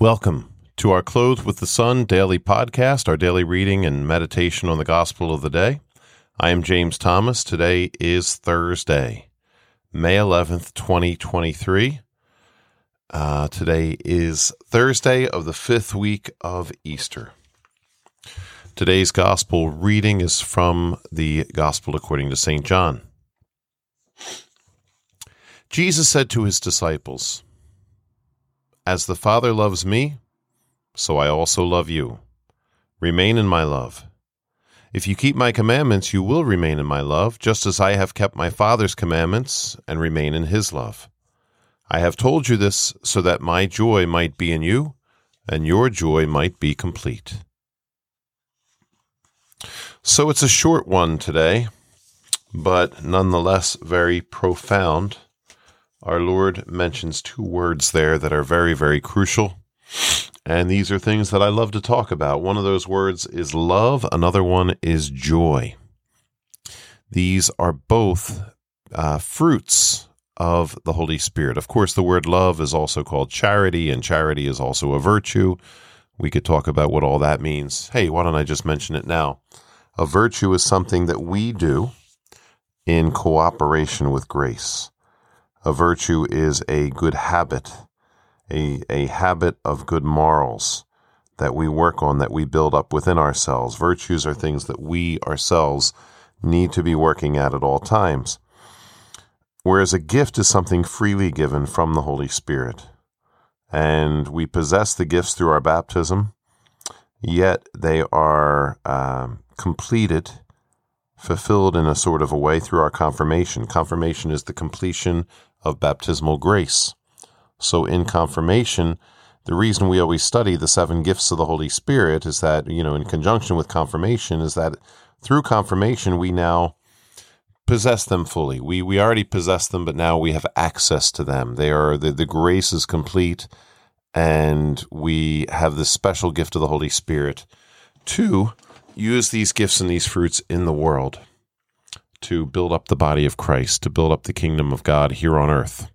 Welcome to our Clothed with the Sun daily podcast, our daily reading and meditation on the gospel of the day. I am James Thomas. Today is Thursday, May 11th, 2023. Uh, today is Thursday of the fifth week of Easter. Today's gospel reading is from the Gospel according to St. John. Jesus said to his disciples, As the Father loves me, so I also love you. Remain in my love. If you keep my commandments, you will remain in my love, just as I have kept my Father's commandments and remain in his love. I have told you this so that my joy might be in you and your joy might be complete. So it's a short one today, but nonetheless very profound. Our Lord mentions two words there that are very, very crucial. And these are things that I love to talk about. One of those words is love, another one is joy. These are both uh, fruits of the Holy Spirit. Of course, the word love is also called charity, and charity is also a virtue. We could talk about what all that means. Hey, why don't I just mention it now? A virtue is something that we do in cooperation with grace. A virtue is a good habit, a, a habit of good morals that we work on, that we build up within ourselves. Virtues are things that we ourselves need to be working at at all times. Whereas a gift is something freely given from the Holy Spirit. And we possess the gifts through our baptism, yet they are um, completed, fulfilled in a sort of a way through our confirmation. Confirmation is the completion of baptismal grace. So in confirmation, the reason we always study the seven gifts of the Holy Spirit is that, you know, in conjunction with confirmation, is that through confirmation, we now possess them fully. We, we already possess them, but now we have access to them. They are, the, the grace is complete, and we have this special gift of the Holy Spirit to use these gifts and these fruits in the world to build up the body of Christ, to build up the kingdom of God here on earth.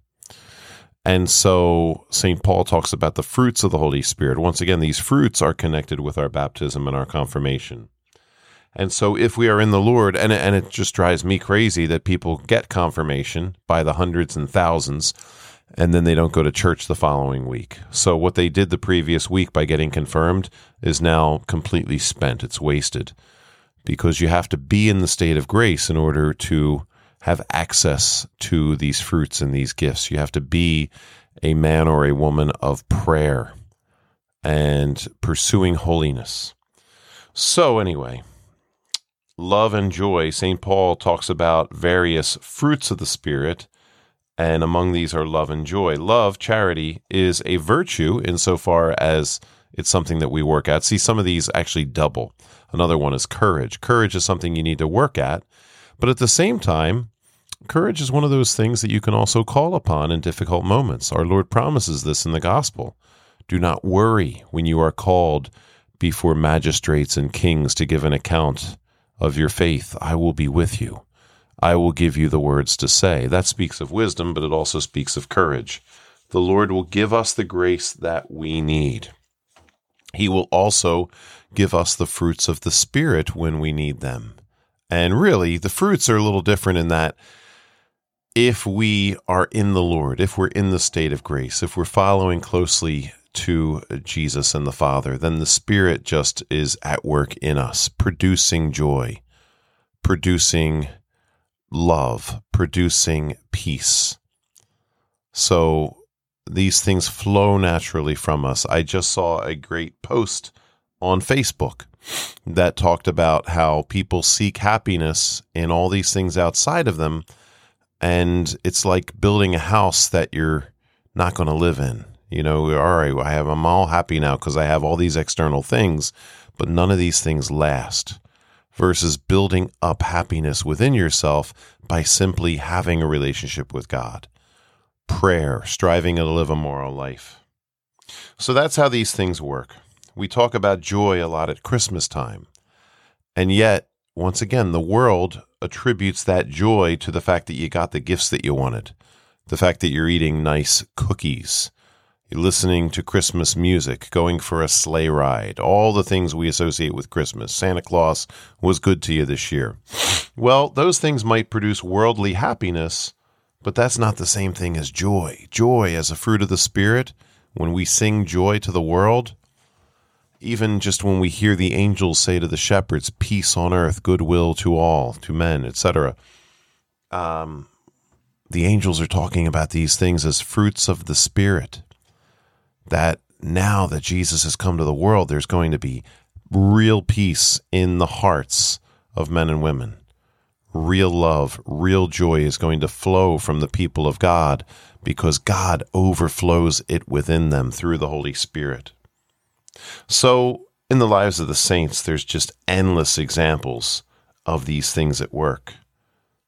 And so St. Paul talks about the fruits of the Holy Spirit. Once again, these fruits are connected with our baptism and our confirmation. And so if we are in the Lord, and, and it just drives me crazy that people get confirmation by the hundreds and thousands, and then they don't go to church the following week. So what they did the previous week by getting confirmed is now completely spent. It's wasted because you have to be in the state of grace in order to have access to these fruits and these gifts. You have to be a man or a woman of prayer and pursuing holiness. So, anyway, love and joy. St. Paul talks about various fruits of the Spirit and among these are love and joy. Love, charity, is a virtue insofar as it's something that we work at. See, some of these actually double. Another one is courage. Courage is something you need to work at, but at the same time, courage is one of those things that you can also call upon in difficult moments. Our Lord promises this in the gospel. Do not worry when you are called before magistrates and kings to give an account of your faith. I will be with you. I will give you the words to say. That speaks of wisdom, but it also speaks of courage. The Lord will give us the grace that we need. He will also give us the fruits of the Spirit when we need them. And really, the fruits are a little different in that if we are in the Lord, if we're in the state of grace, if we're following closely to Jesus and the Father, then the Spirit just is at work in us, producing joy, producing love, producing peace. So these things flow naturally from us. I just saw a great post on Facebook that talked about how people seek happiness in all these things outside of them. And it's like building a house that you're not going to live in. You know, all right, I have, I'm all happy now because I have all these external things, but none of these things last versus building up happiness within yourself by simply having a relationship with God. Prayer, striving to live a moral life. So that's how these things work. We talk about joy a lot at Christmas time. And yet, once again, the world attributes that joy to the fact that you got the gifts that you wanted, the fact that you're eating nice cookies, listening to Christmas music, going for a sleigh ride, all the things we associate with Christmas. Santa Claus was good to you this year. Well, those things might produce worldly happiness, but that's not the same thing as joy. Joy as a fruit of the Spirit, when we sing joy to the world, even just when we hear the angels say to the shepherds, peace on earth, goodwill to all, to men, etc. Um, the angels are talking about these things as fruits of the Spirit that now that Jesus has come to the world, there's going to be real peace in the hearts of men and women. Real love, real joy is going to flow from the people of God because God overflows it within them through the Holy Spirit. So, in the lives of the saints, there's just endless examples of these things at work.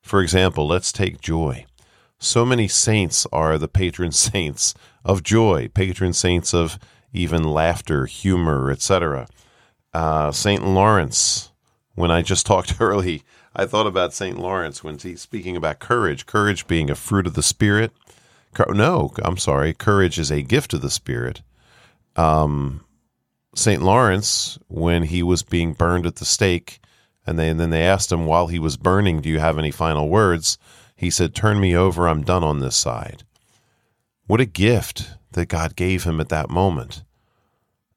For example, let's take joy. So many saints are the patron saints of joy, patron saints of even laughter, humor, etc. Uh, Saint Lawrence. When I just talked early, I thought about Saint Lawrence when he's speaking about courage. Courage being a fruit of the spirit. No, I'm sorry. Courage is a gift of the spirit. Um, Saint Lawrence, when he was being burned at the stake, and, they, and then they asked him while he was burning, "Do you have any final words?" He said, Turn me over, I'm done on this side. What a gift that God gave him at that moment.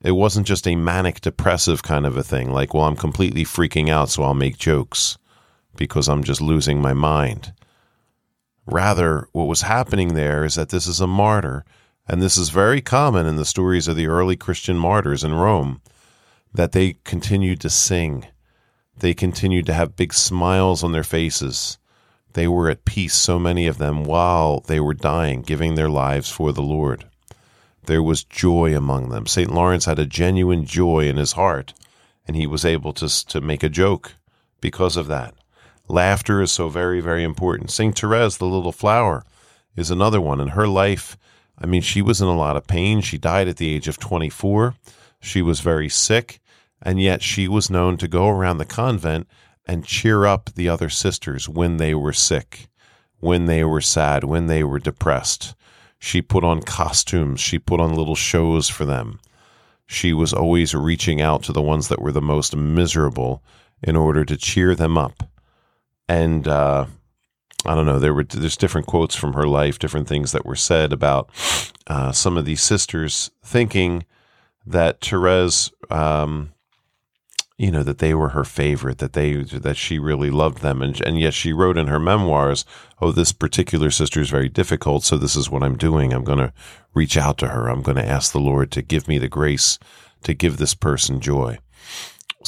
It wasn't just a manic depressive kind of a thing, like, well, I'm completely freaking out, so I'll make jokes because I'm just losing my mind. Rather, what was happening there is that this is a martyr, and this is very common in the stories of the early Christian martyrs in Rome, that they continued to sing. They continued to have big smiles on their faces. They were at peace, so many of them, while they were dying, giving their lives for the Lord. There was joy among them. St. Lawrence had a genuine joy in his heart, and he was able to, to make a joke because of that. Laughter is so very, very important. St. Therese, the little flower, is another one. In her life, I mean, she was in a lot of pain. She died at the age of 24. She was very sick, and yet she was known to go around the convent and cheer up the other sisters when they were sick, when they were sad, when they were depressed. She put on costumes, she put on little shows for them. She was always reaching out to the ones that were the most miserable in order to cheer them up. And uh, I don't know. There were there's different quotes from her life, different things that were said about uh, some of these sisters thinking that Therese um, you know that they were her favorite that they that she really loved them. And and yet she wrote in her memoirs oh this particular sister is very difficult so this is what I'm doing. I'm going to reach out to her. I'm going to ask the Lord to give me the grace to give this person joy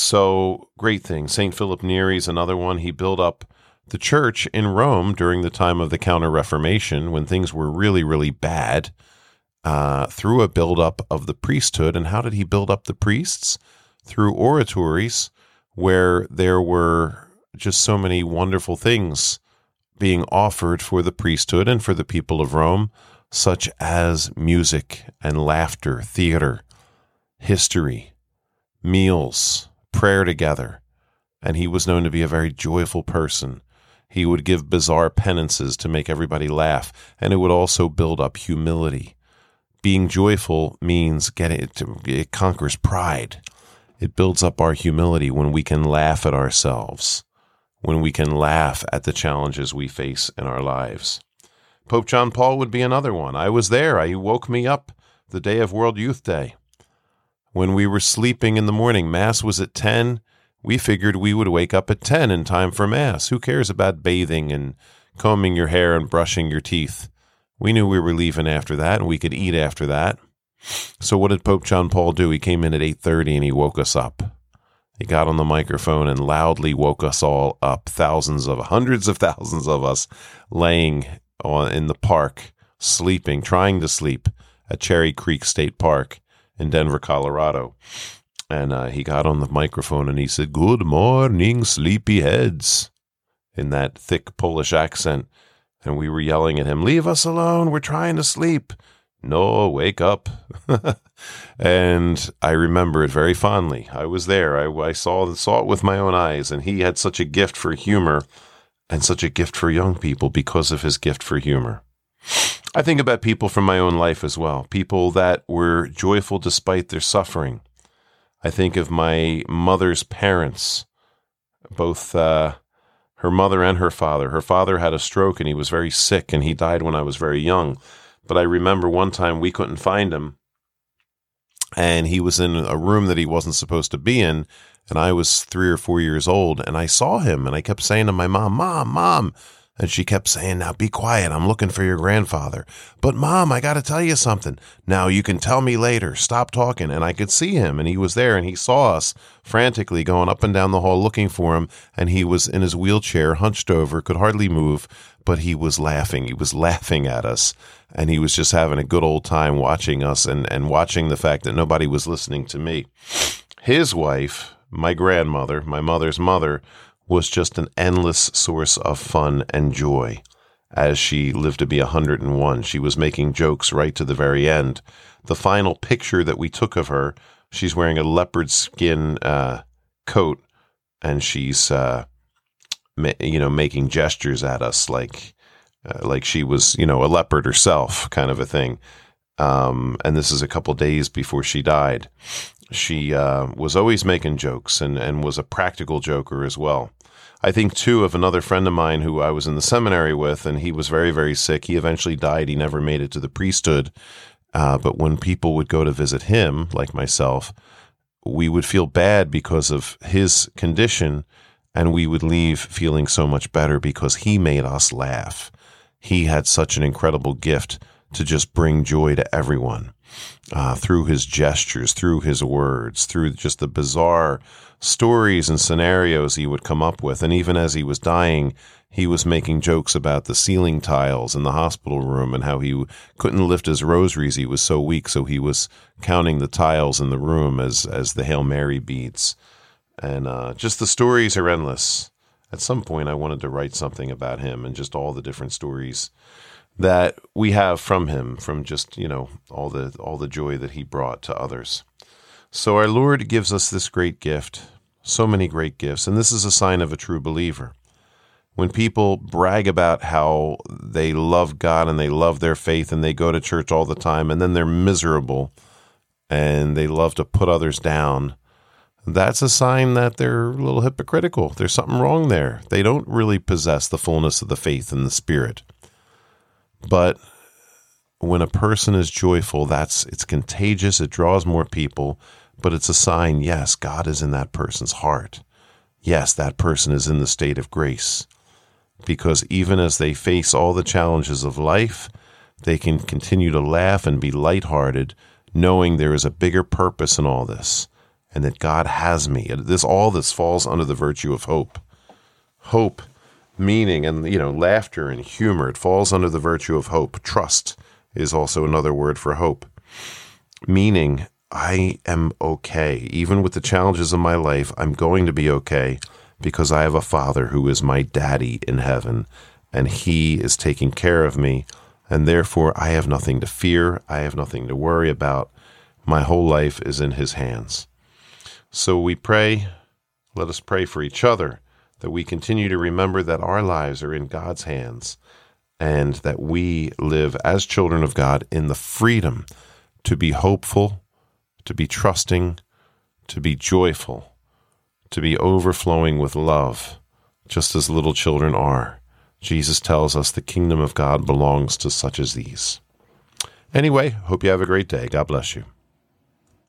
so great thing. St Philip Neri is another one. He built up the church in Rome during the time of the Counter Reformation when things were really really bad uh, through a buildup of the priesthood. And how did he build up the priests? Through oratories where there were just so many wonderful things being offered for the priesthood and for the people of Rome, such as music and laughter, theater, history, meals, prayer together. And he was known to be a very joyful person. He would give bizarre penances to make everybody laugh, and it would also build up humility. Being joyful means getting it, it conquers pride. It builds up our humility when we can laugh at ourselves, when we can laugh at the challenges we face in our lives. Pope John Paul would be another one. I was there. He woke me up the day of World Youth Day. When we were sleeping in the morning, Mass was at 10. We figured we would wake up at 10 in time for Mass. Who cares about bathing and combing your hair and brushing your teeth? We knew we were leaving after that and we could eat after that. So what did Pope John Paul do? He came in at 8:30 and he woke us up. He got on the microphone and loudly woke us all up. Thousands of hundreds of thousands of us laying on, in the park, sleeping, trying to sleep at Cherry Creek State Park in Denver, Colorado. And uh, he got on the microphone and he said, "Good morning, sleepyheads," in that thick Polish accent. And we were yelling at him, "Leave us alone! We're trying to sleep." no, wake up. and I remember it very fondly. I was there. I, I saw, saw it with my own eyes. And he had such a gift for humor and such a gift for young people because of his gift for humor. I think about people from my own life as well, people that were joyful despite their suffering. I think of my mother's parents, both uh, her mother and her father. Her father had a stroke and he was very sick and he died when I was very young. But I remember one time we couldn't find him and he was in a room that he wasn't supposed to be in. And I was three or four years old and I saw him and I kept saying to my mom, Mom, Mom, and she kept saying, Now be quiet. I'm looking for your grandfather. But mom, I got to tell you something. Now you can tell me later. Stop talking. And I could see him, and he was there, and he saw us frantically going up and down the hall looking for him. And he was in his wheelchair, hunched over, could hardly move, but he was laughing. He was laughing at us. And he was just having a good old time watching us and, and watching the fact that nobody was listening to me. His wife, my grandmother, my mother's mother, was just an endless source of fun and joy. As she lived to be 101, she was making jokes right to the very end. The final picture that we took of her, she's wearing a leopard skin uh, coat and she's, uh, ma- you know, making gestures at us like, uh, like she was, you know, a leopard herself, kind of a thing. Um, and this is a couple days before she died. She uh, was always making jokes and, and was a practical joker as well. I think too of another friend of mine who I was in the seminary with, and he was very, very sick. He eventually died. He never made it to the priesthood. Uh, but when people would go to visit him, like myself, we would feel bad because of his condition, and we would leave feeling so much better because he made us laugh. He had such an incredible gift to just bring joy to everyone uh, through his gestures, through his words, through just the bizarre stories and scenarios he would come up with. And even as he was dying, he was making jokes about the ceiling tiles in the hospital room and how he couldn't lift his rosaries. He was so weak, so he was counting the tiles in the room as as the Hail Mary beads. And uh, just the stories are endless. At some point, I wanted to write something about him and just all the different stories that we have from him, from just you know all the all the joy that he brought to others. So our Lord gives us this great gift, so many great gifts, and this is a sign of a true believer. When people brag about how they love God and they love their faith and they go to church all the time and then they're miserable and they love to put others down, that's a sign that they're a little hypocritical. There's something wrong there. They don't really possess the fullness of the faith and the spirit. But when a person is joyful, that's it's contagious, it draws more people, but it's a sign, yes, God is in that person's heart. Yes, that person is in the state of grace. Because even as they face all the challenges of life, they can continue to laugh and be lighthearted, knowing there is a bigger purpose in all this, and that God has me. This all this falls under the virtue of hope. Hope, meaning, and you know, laughter and humor, it falls under the virtue of hope. Trust is also another word for hope. Meaning, I am okay. Even with the challenges of my life, I'm going to be okay because I have a father who is my daddy in heaven and he is taking care of me. And therefore, I have nothing to fear. I have nothing to worry about. My whole life is in his hands. So we pray, let us pray for each other that we continue to remember that our lives are in God's hands and that we live as children of God in the freedom to be hopeful to be trusting, to be joyful, to be overflowing with love, just as little children are. Jesus tells us the kingdom of God belongs to such as these. Anyway, hope you have a great day. God bless you.